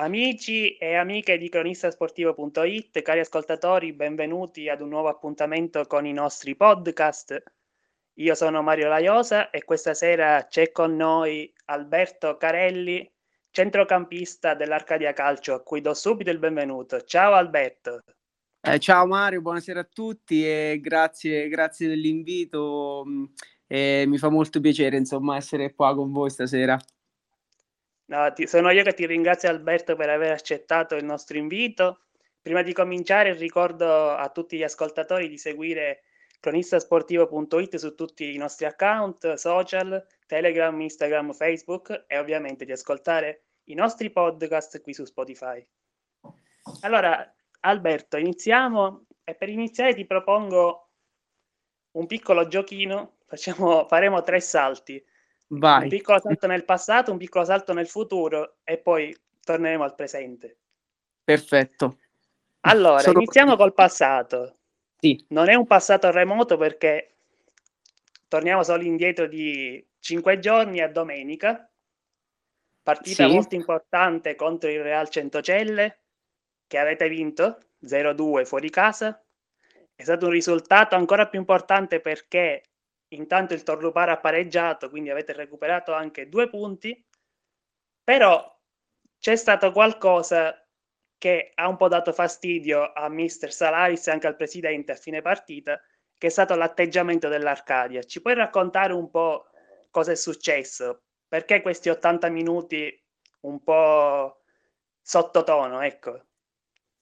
Amici e amiche di cronistasportivo.it, cari ascoltatori, benvenuti ad un nuovo appuntamento con i nostri podcast. Io sono Mario Laiosa e questa sera c'è con noi Alberto Carelli, centrocampista dell'Arcadia Calcio, a cui do subito il benvenuto. Ciao Alberto. Eh, ciao Mario, buonasera a tutti e grazie, grazie dell'invito. Eh, mi fa molto piacere insomma essere qua con voi stasera. No, ti, sono io che ti ringrazio Alberto per aver accettato il nostro invito. Prima di cominciare ricordo a tutti gli ascoltatori di seguire cronistasportivo.it su tutti i nostri account social, Telegram, Instagram, Facebook e ovviamente di ascoltare i nostri podcast qui su Spotify. Allora, Alberto, iniziamo e per iniziare ti propongo un piccolo giochino, Facciamo, faremo tre salti Vai. Un piccolo salto nel passato, un piccolo salto nel futuro e poi torneremo al presente. Perfetto. Allora, Sono... iniziamo col passato. Sì. Non è un passato remoto perché torniamo solo indietro di cinque giorni a domenica. Partita sì. molto importante contro il Real Centocelle che avete vinto 0-2 fuori casa. È stato un risultato ancora più importante perché Intanto il Torlupara ha pareggiato, quindi avete recuperato anche due punti, però c'è stato qualcosa che ha un po' dato fastidio a mister Salaris e anche al presidente a fine partita, che è stato l'atteggiamento dell'Arcadia. Ci puoi raccontare un po' cosa è successo? Perché questi 80 minuti un po' sottotono, ecco?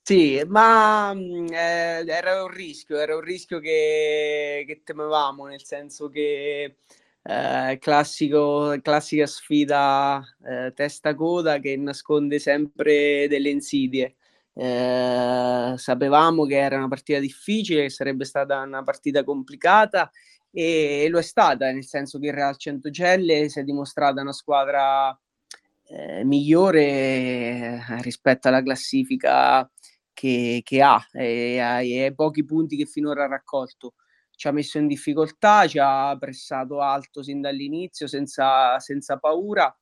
Sì, ma mh, eh, era un rischio, era un rischio che, che temevamo, nel senso che eh, classico, classica sfida eh, testa-coda che nasconde sempre delle insidie. Eh, sapevamo che era una partita difficile, che sarebbe stata una partita complicata e, e lo è stata, nel senso che il Real Centocelle si è dimostrata una squadra eh, migliore eh, rispetto alla classifica che, che ha e ai pochi punti che finora ha raccolto. Ci ha messo in difficoltà, ci ha pressato alto sin dall'inizio senza, senza paura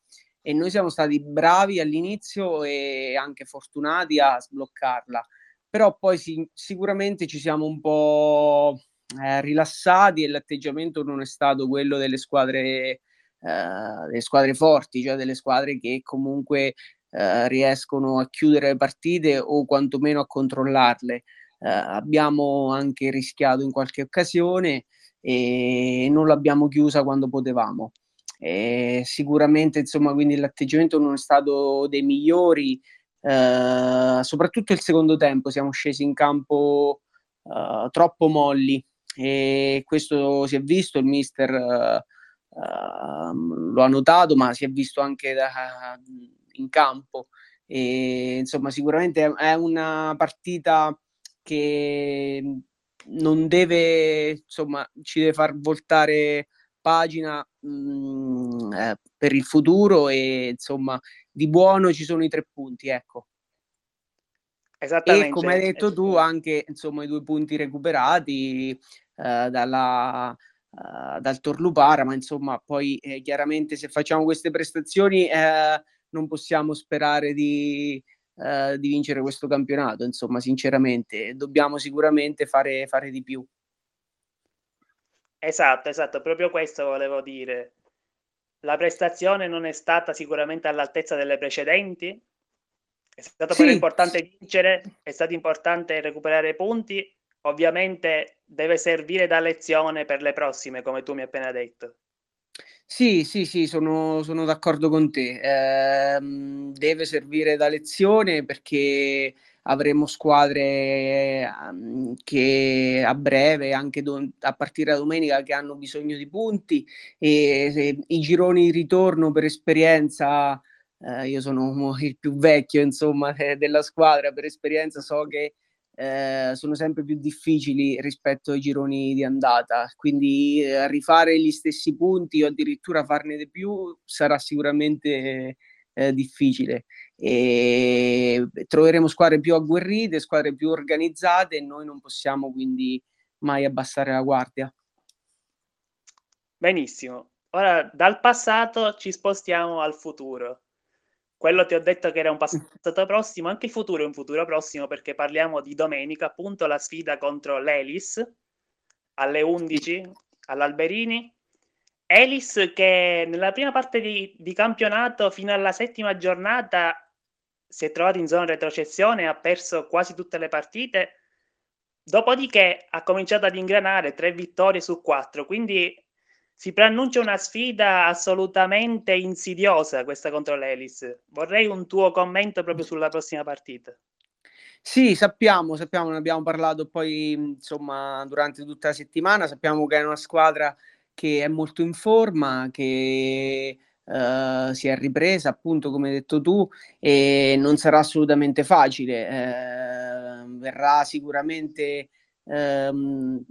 e noi siamo stati bravi all'inizio e anche fortunati a sbloccarla. Però poi sì, sicuramente ci siamo un po' eh, rilassati e l'atteggiamento non è stato quello delle squadre, eh, delle squadre forti, cioè delle squadre che comunque eh, riescono a chiudere partite o quantomeno a controllarle. Eh, abbiamo anche rischiato in qualche occasione e non l'abbiamo chiusa quando potevamo. E sicuramente insomma quindi l'atteggiamento non è stato dei migliori eh, soprattutto il secondo tempo siamo scesi in campo eh, troppo molli e questo si è visto il mister uh, lo ha notato ma si è visto anche da, in campo. E, insomma, sicuramente è una partita che non deve, insomma, ci deve far voltare pagina mh, mm, eh, per il futuro e insomma di buono ci sono i tre punti, ecco. Esattamente. E come hai detto tu, anche insomma i due punti recuperati eh, dalla, uh, dal Torlupara, ma insomma poi eh, chiaramente se facciamo queste prestazioni eh, non possiamo sperare di, eh, di vincere questo campionato, insomma, sinceramente, dobbiamo sicuramente fare, fare di più. Esatto, esatto, proprio questo volevo dire. La prestazione non è stata sicuramente all'altezza delle precedenti. È stato sì. importante vincere, è stato importante recuperare punti. Ovviamente deve servire da lezione per le prossime, come tu mi hai appena detto. Sì, sì, sì, sono, sono d'accordo con te. Eh, deve servire da lezione perché avremo squadre um, che a breve, anche do- a partire da domenica, che hanno bisogno di punti e i gironi di ritorno per esperienza, eh, io sono il più vecchio insomma della squadra, per esperienza so che eh, sono sempre più difficili rispetto ai gironi di andata, quindi eh, rifare gli stessi punti o addirittura farne di più sarà sicuramente eh, difficile. E troveremo squadre più agguerrite, squadre più organizzate e noi non possiamo quindi mai abbassare la guardia. Benissimo. Ora dal passato ci spostiamo al futuro. Quello ti ho detto che era un passato prossimo, anche il futuro è un futuro prossimo perché parliamo di domenica, appunto la sfida contro l'Elis alle 11 all'Alberini. Elis che nella prima parte di, di campionato fino alla settima giornata si è trovato in zona retrocessione, ha perso quasi tutte le partite, dopodiché ha cominciato ad ingranare tre vittorie su quattro, quindi si preannuncia una sfida assolutamente insidiosa questa contro l'Elis. Vorrei un tuo commento proprio sulla prossima partita. Sì, sappiamo, sappiamo, ne abbiamo parlato poi insomma durante tutta la settimana, sappiamo che è una squadra che è molto in forma, che uh, si è ripresa appunto come hai detto tu e non sarà assolutamente facile, uh, verrà sicuramente uh,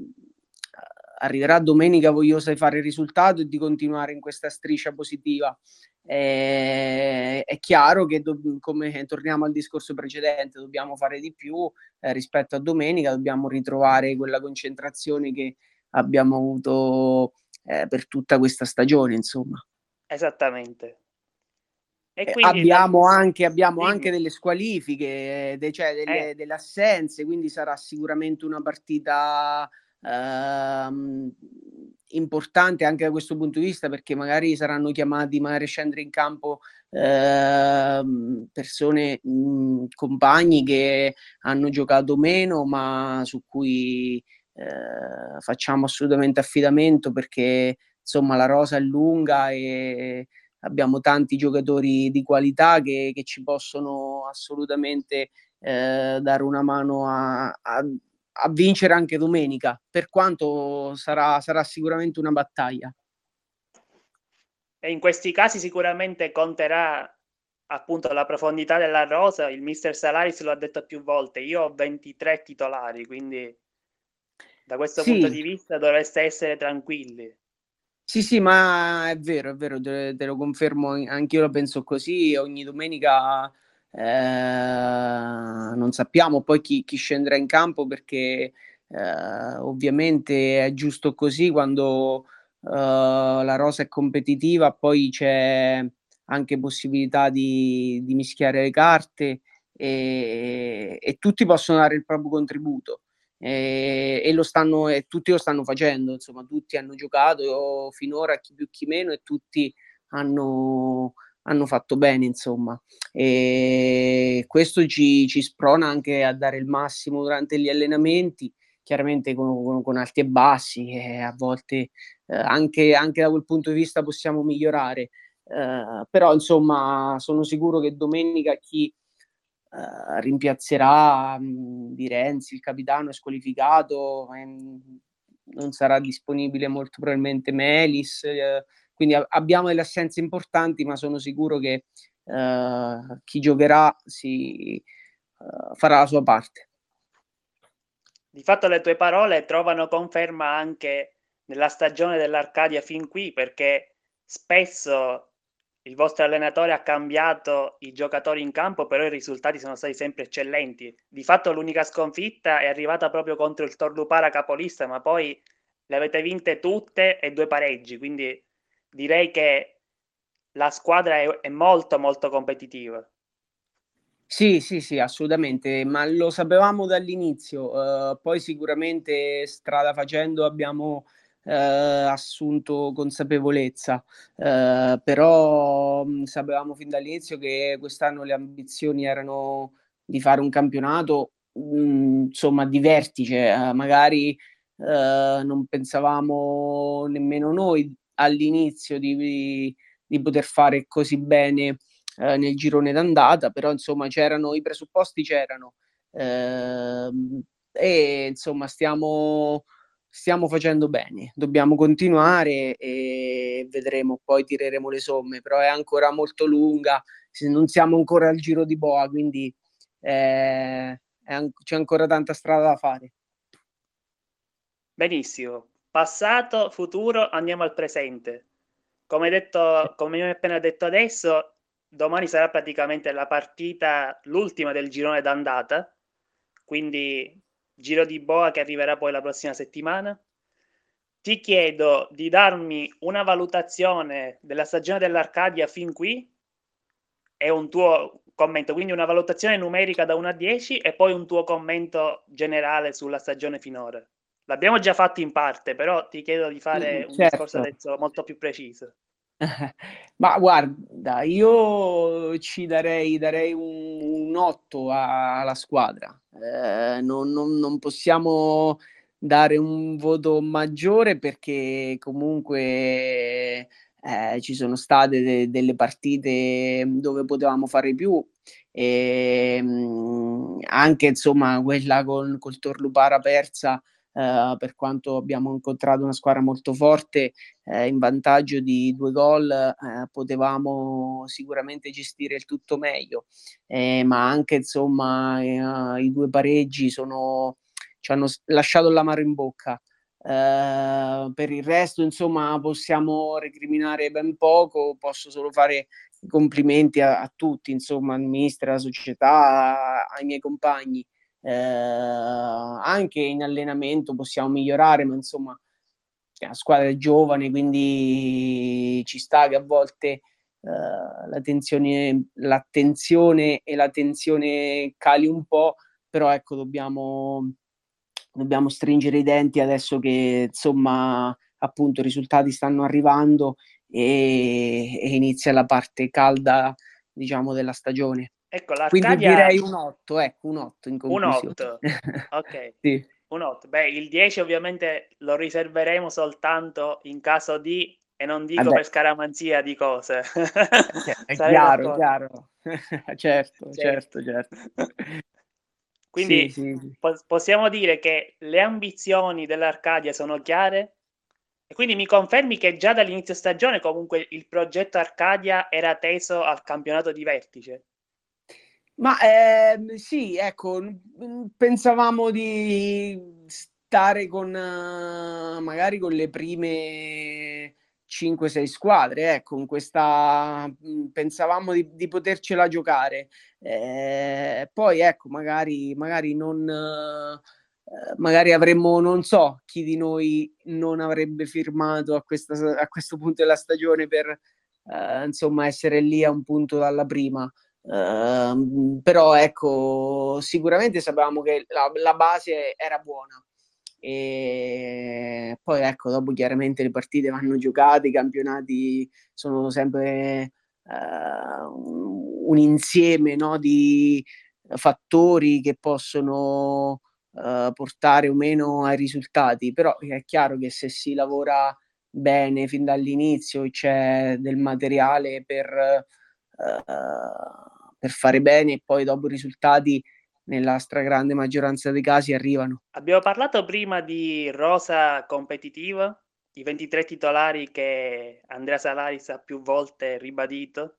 arriverà domenica vogliosa di fare il risultato e di continuare in questa striscia positiva. Eh, è chiaro che do- come torniamo al discorso precedente, dobbiamo fare di più eh, rispetto a domenica, dobbiamo ritrovare quella concentrazione che abbiamo avuto eh, per tutta questa stagione, insomma. Esattamente. Eh, abbiamo, anche, abbiamo anche, delle squalifiche, de- cioè delle, eh. delle assenze, quindi sarà sicuramente una partita Ehm, importante anche da questo punto di vista perché magari saranno chiamati magari a scendere in campo eh, persone, mh, compagni che hanno giocato meno ma su cui eh, facciamo assolutamente affidamento perché insomma la rosa è lunga e abbiamo tanti giocatori di qualità che, che ci possono assolutamente eh, dare una mano a a vincere anche domenica, per quanto sarà, sarà sicuramente una battaglia. E in questi casi sicuramente conterà appunto la profondità della rosa. Il mister Salaris lo ha detto più volte. Io ho 23 titolari, quindi da questo sì. punto di vista dovreste essere tranquilli. Sì, sì, ma è vero, è vero, te, te lo confermo, anch'io lo penso così. Ogni domenica non sappiamo poi chi, chi, scenderà in campo perché eh, ovviamente è giusto così quando eh, la rosa è competitiva poi c'è anche possibilità di, di mischiare le carte e, e, tutti possono dare il proprio contributo. E, e, lo stanno, e tutti lo stanno facendo insomma tutti hanno giocato finora chi più chi meno e tutti hanno hanno fatto bene, insomma. E questo ci, ci, sprona anche a dare il massimo durante gli allenamenti, chiaramente con, con, con alti e bassi, e a volte eh, anche, anche, da quel punto di vista possiamo migliorare. Eh, però, insomma, sono sicuro che domenica chi eh, rimpiazzerà mh, mm, di Renzi, il capitano è squalificato, non sarà disponibile molto probabilmente Melis eh, quindi abbiamo delle assenze importanti, ma sono sicuro che uh, chi giocherà si, uh, farà la sua parte. Di fatto le tue parole trovano conferma anche nella stagione dell'Arcadia fin qui, perché spesso il vostro allenatore ha cambiato i giocatori in campo, però i risultati sono stati sempre eccellenti. Di fatto l'unica sconfitta è arrivata proprio contro il Torlupara capolista, ma poi le avete vinte tutte e due pareggi, quindi direi che la squadra è, è molto molto competitiva. Sì, sì, sì, assolutamente, ma lo sapevamo dall'inizio, uh, poi sicuramente strada facendo abbiamo uh, assunto consapevolezza, uh, però mh, sapevamo fin dall'inizio che quest'anno le ambizioni erano di fare un campionato, mh, insomma, di vertice, magari non pensavamo nemmeno noi all'inizio di, di poter fare così bene eh, nel girone d'andata, però insomma c'erano i presupposti, c'erano. Eh, e insomma stiamo, stiamo facendo bene, dobbiamo continuare e vedremo, poi tireremo le somme, però è ancora molto lunga, non siamo ancora al giro di boa, quindi eh, an- c'è ancora tanta strada da fare. Benissimo, passato, futuro, andiamo al presente. Come, detto, come hai appena detto adesso, domani sarà praticamente la partita, l'ultima del girone d'andata, quindi giro di boa che arriverà poi la prossima settimana. Ti chiedo di darmi una valutazione della stagione dell'Arcadia fin qui, e un tuo commento, quindi una valutazione numerica da 1 a 10 e poi un tuo commento generale sulla stagione finora. L'abbiamo già fatto in parte, però ti chiedo di fare mm, un certo. discorso adesso molto più preciso. Ma guarda, io ci darei, darei un, un 8 alla squadra. Eh, non, non, non, possiamo dare un voto maggiore perché comunque eh, ci sono state de- delle partite dove potevamo fare più e mh, mm, anche insomma quella con col Torlupara persa Uh, per quanto abbiamo incontrato una squadra molto forte eh, in vantaggio di due gol eh, potevamo sicuramente gestire il tutto meglio eh, ma anche insomma eh, i due pareggi sono, ci hanno lasciato l'amaro in bocca Uh, per il resto, insomma, possiamo recriminare ben poco. Posso solo fare complimenti a, a tutti, insomma, al ministro, alla società, a, ai miei compagni. Uh, anche in allenamento possiamo migliorare, ma insomma, la squadra è giovane, quindi ci sta che a volte uh, l'attenzione, l'attenzione e la tensione cali un po', però ecco, dobbiamo dobbiamo stringere i denti adesso che insomma appunto i risultati stanno arrivando e, e inizia la parte calda diciamo della stagione. Ecco, Quindi direi un 8, ecco, un 8 in conclusione. Un 8, ok. sì. Un 8. Beh, il 10 ovviamente lo riserveremo soltanto in caso di, e non dico Vabbè. per scaramanzia di cose. È chiaro, chiaro. certo, certo, certo, certo. Quindi sì, sì. Po- possiamo dire che le ambizioni dell'Arcadia sono chiare e quindi mi confermi che già dall'inizio stagione comunque il progetto Arcadia era teso al campionato di vertice. Ma eh, sì, ecco, pensavamo di stare con uh, magari con le prime 5-6 squadre, ecco, in questa mhmm, pensavamo di, di potercela giocare. Eh, poi ecco, magari, magari non eh, magari avremmo, non so, chi di noi non avrebbe firmato a, questa, a questo punto della stagione per eh, insomma essere lì a un punto dalla prima. Uh, però ecco, sicuramente sapevamo che la, la base era buona. E poi ecco, dopo chiaramente le partite vanno giocate, i campionati sono sempre uh, un insieme no, di fattori che possono uh, portare o meno ai risultati, però è chiaro che se si lavora bene fin dall'inizio c'è del materiale per, uh, per fare bene e poi dopo i risultati nella stragrande maggioranza dei casi arrivano. Abbiamo parlato prima di rosa competitiva, i 23 titolari che Andrea Salaris ha più volte ribadito.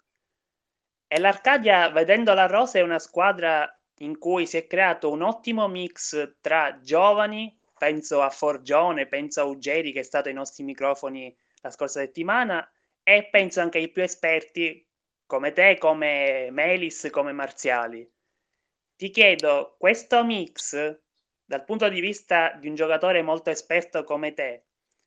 E l'Arcadia, vedendo la rosa, è una squadra in cui si è creato un ottimo mix tra giovani, penso a Forgione, penso a Uggeri che è stato ai nostri microfoni la scorsa settimana, e penso anche ai più esperti come te, come Melis, come Marziali ti chiedo, questo mix, dal punto di vista di un giocatore molto esperto come te,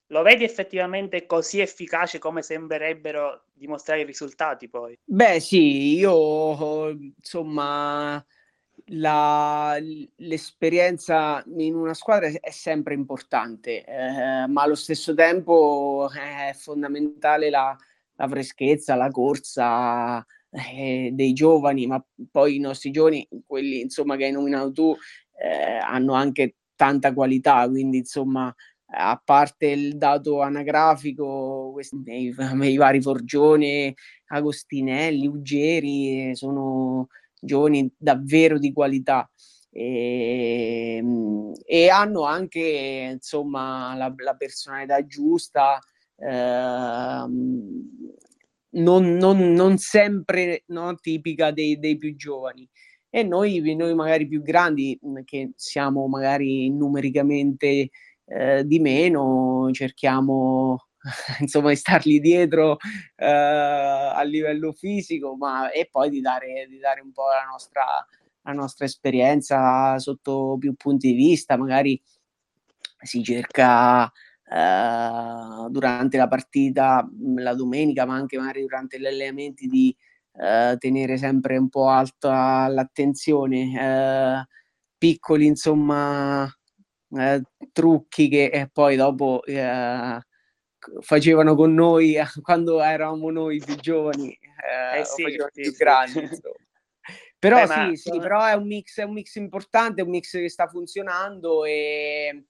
lo vedi effettivamente così efficace come sembrerebbero dimostrare i risultati poi? Beh sì, io insomma la, l'esperienza in una squadra è sempre importante, eh, ma allo stesso tempo è fondamentale la, la freschezza, la corsa, eh, dei giovani, ma poi i nostri giovani, quelli insomma che hai nominato tu, eh, hanno anche tanta qualità, quindi insomma a parte il dato anagrafico, questi, i, i vari Forgione, Agostinelli, Uggeri, sono giovani davvero di qualità. E, ehm, e hanno anche insomma la, la personalità giusta eh, non, non, non sempre no, tipica dei, dei, più giovani. E noi, noi magari più grandi, che siamo magari numericamente eh, di meno, cerchiamo insomma di stargli dietro eh, a livello fisico, ma e poi di dare, di dare un po' la nostra, la nostra esperienza sotto più punti di vista, magari si cerca Uh, durante la partita la domenica, ma anche magari durante gli allenamenti di eh, tenere sempre un po' alta l'attenzione, eh, piccoli insomma eh, trucchi che poi dopo eh, facevano con noi quando eravamo noi più giovani, eh, sì, sì, più sì. grandi. Però Beh, sì, ma... sì, però è un, mix, è un mix importante, è un mix che sta funzionando e,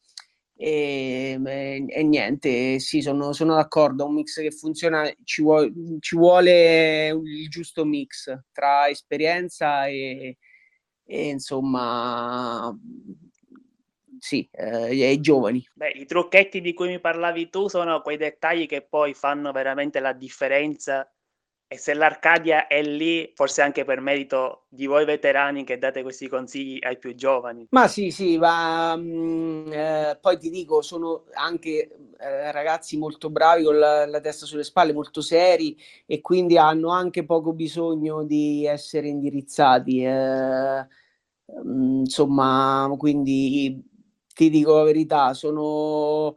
e, e niente, sì, sono, sono, d'accordo, un mix che funziona, ci vuole, ci vuole il giusto mix tra esperienza e, e insomma sì, eh, ai giovani. Beh, i trucchetti di cui mi parlavi tu sono quei dettagli che poi fanno veramente la differenza e se l'Arcadia è lì, forse anche per merito di voi veterani che date questi consigli ai più giovani. Ma sì, sì, ma mh, mm, eh, poi ti dico, sono anche eh, ragazzi molto bravi con la, la, testa sulle spalle, molto seri e quindi hanno anche poco bisogno di essere indirizzati. Eh, mm, insomma, quindi ti dico la verità, sono,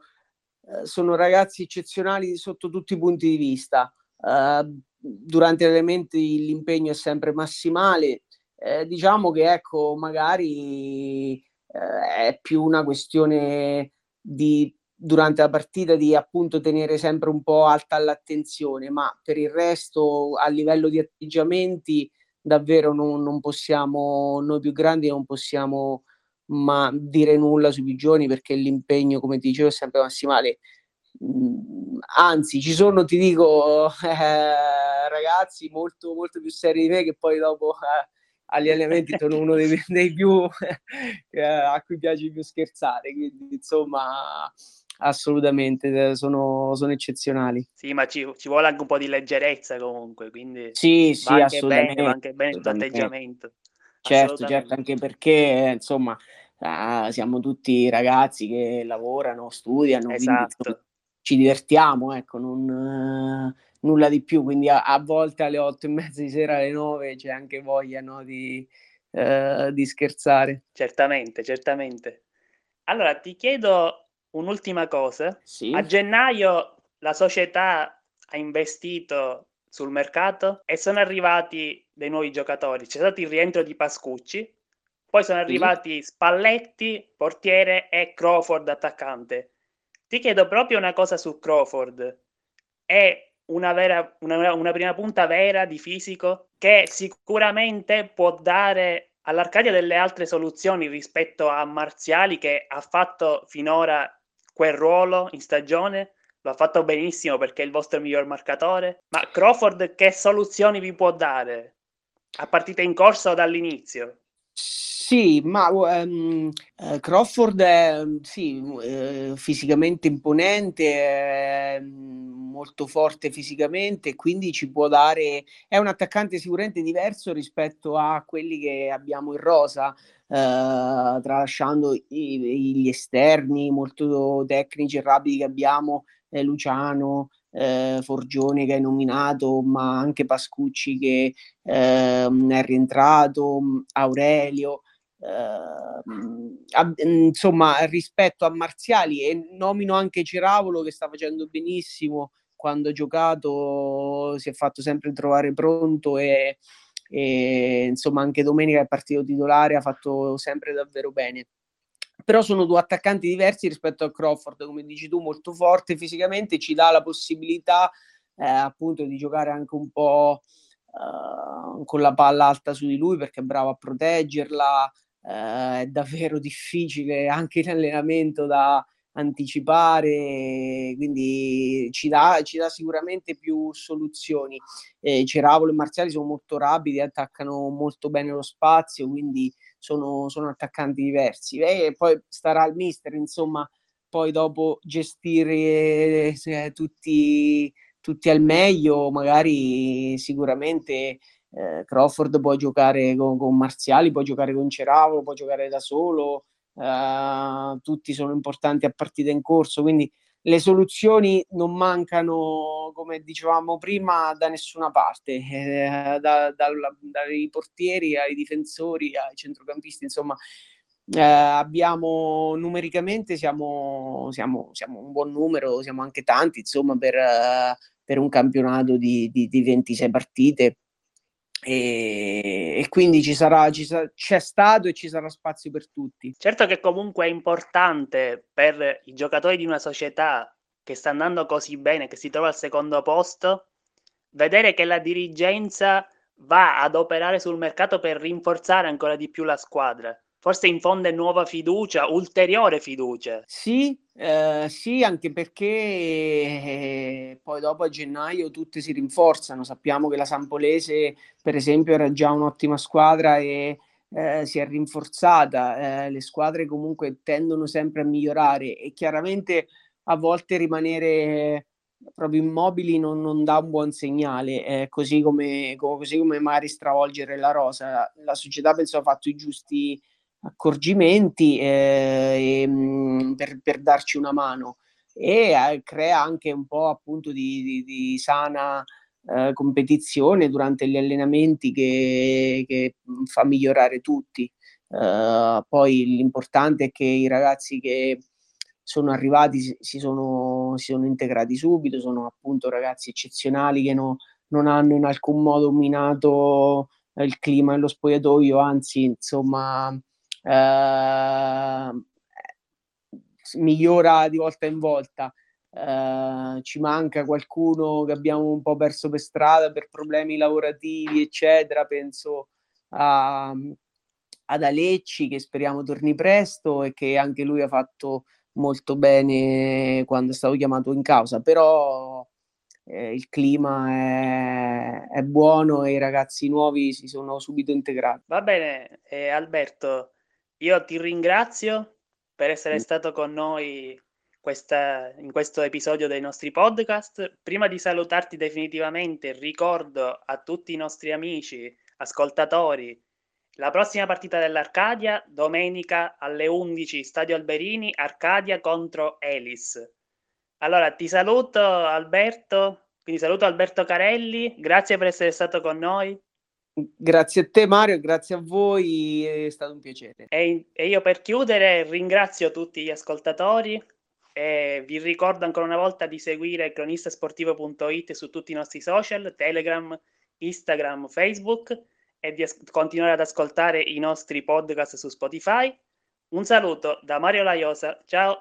eh, sono ragazzi eccezionali sotto tutti i punti di vista. Uh, durante gli elementi l'impegno è sempre massimale. Eh, diciamo che ecco, magari eh, è più una questione di durante la partita di appunto tenere sempre un po' alta l'attenzione, ma per il resto a livello di atteggiamenti davvero non, non possiamo, noi più grandi non possiamo ma dire nulla sui pigioni perché l'impegno, come ti dicevo, è sempre massimale. Mm, anzi, ci sono, ti dico, eh, ragazzi molto, molto più seri di me che poi dopo eh, agli allenamenti sono uno dei, dei più eh, a cui piace più scherzare. Quindi, insomma, assolutamente sono, sono eccezionali. Sì, ma ci, ci, vuole anche un po' di leggerezza comunque, quindi sì, sì, assolutamente, bene, va anche bene il tuo atteggiamento. Certo, certo, anche perché insomma uh, siamo tutti ragazzi che lavorano, studiano, esatto. quindi, ci divertiamo, ecco, non, uh, nulla di più, quindi a, a, volte alle otto e mezza di sera alle nove c'è anche voglia no, di, uh, di scherzare. Certamente, certamente. Allora ti chiedo un'ultima cosa. Sì. A gennaio la società ha investito sul mercato e sono arrivati dei nuovi giocatori. C'è stato il rientro di Pascucci, poi sono arrivati Spalletti, portiere e Crawford attaccante. Ti chiedo proprio una cosa su Crawford. È una, vera, una, una prima punta vera di fisico che sicuramente può dare all'Arcadia delle altre soluzioni rispetto a Marziali che ha fatto finora quel ruolo in stagione lo ha fatto benissimo perché è il vostro miglior marcatore. Ma Crawford che soluzioni vi può dare? A partita in corsa o dall'inizio? Sì, ma um, Crawford è sì, uh, fisicamente imponente, è molto forte fisicamente, quindi ci può dare, è un attaccante sicuramente diverso rispetto a quelli che abbiamo in rosa, uh, tralasciando gli esterni molto tecnici e rapidi che abbiamo, eh, Luciano, eh, Forgione che hai nominato, ma anche Pascucci che eh, è rientrato, Aurelio. Eh, insomma, rispetto a Marziali e nomino anche Ciravolo che sta facendo benissimo quando ha giocato, si è fatto sempre trovare pronto e, e insomma anche domenica è partito titolare, ha fatto sempre davvero bene però sono due attaccanti diversi rispetto a Crawford, come dici tu, molto forte fisicamente, ci dà la possibilità eh, appunto di giocare anche un po' eh, con la palla alta su di lui perché è bravo a proteggerla, eh, è davvero difficile anche in allenamento da anticipare, quindi ci dà, ci dà sicuramente più soluzioni. Eh, Ceravolo e Marziali sono molto rapidi, attaccano molto bene lo spazio, quindi sono, sono attaccanti diversi. E poi starà al mister, insomma, poi dopo gestire eh, tutti, tutti al meglio, magari sicuramente eh, Crawford può giocare con, con, Marziali, può giocare con Ceravolo, può giocare da solo, eh, tutti sono importanti a partita in corso, quindi le soluzioni non mancano, come dicevamo prima, da nessuna parte, eh, da, da, dai portieri ai difensori, ai centrocampisti, insomma. Eh, abbiamo numericamente siamo, siamo, siamo, un buon numero, siamo anche tanti, insomma, per, uh, per un campionato di, di, di 26 partite e, e quindi ci sarà, ci sa, c'è stato e ci sarà spazio per tutti. Certo che comunque è importante per i giocatori di una società che sta andando così bene, che si trova al secondo posto, vedere che la dirigenza va ad operare sul mercato per rinforzare ancora di più la squadra. Forse infonde nuova fiducia, ulteriore fiducia. Sì, eh, sì, anche perché eh, poi dopo a gennaio tutte si rinforzano. Sappiamo che la Sampolese, per esempio, era già un'ottima squadra e eh, si è rinforzata. Eh, le squadre comunque tendono sempre a migliorare e chiaramente a volte rimanere proprio immobili non, non dà un buon segnale, eh, così, come, così come magari stravolgere la rosa. La società penso ha fatto i giusti accorgimenti eh, e, mh, per, per, darci una mano e eh, crea anche un po' appunto di, di, di sana eh, competizione durante gli allenamenti che, che fa migliorare tutti. Uh, poi l'importante è che i ragazzi che sono arrivati, si sono, si sono integrati subito, sono appunto ragazzi eccezionali che no, non hanno in alcun modo minato il clima e lo spogliatoio, anzi, insomma, eh, migliora di volta in volta. Eh, ci manca qualcuno che abbiamo un po' perso per strada per problemi lavorativi, eccetera. Penso a, ad Alecci che speriamo torni presto e che anche lui ha fatto molto bene quando è stato chiamato in causa, però eh, il clima è, è, buono e i ragazzi nuovi si sono subito integrati. Va bene, eh, Alberto, io ti ringrazio per essere mm. stato con noi questa, in questo episodio dei nostri podcast. Prima di salutarti definitivamente, ricordo a tutti i nostri amici, ascoltatori, la prossima partita dell'Arcadia, domenica alle 11, Stadio Alberini, Arcadia contro Elis. Allora, ti saluto Alberto, quindi saluto Alberto Carelli, grazie per essere stato con noi. Grazie a te Mario, grazie a voi, è stato un piacere. E, e io per chiudere ringrazio tutti gli ascoltatori e vi ricordo ancora una volta di seguire cronistasportivo.it su tutti i nostri social, Telegram, Instagram, Facebook e di as- continuare ad ascoltare i nostri podcast su Spotify. Un saluto da Mario Laiosa, ciao!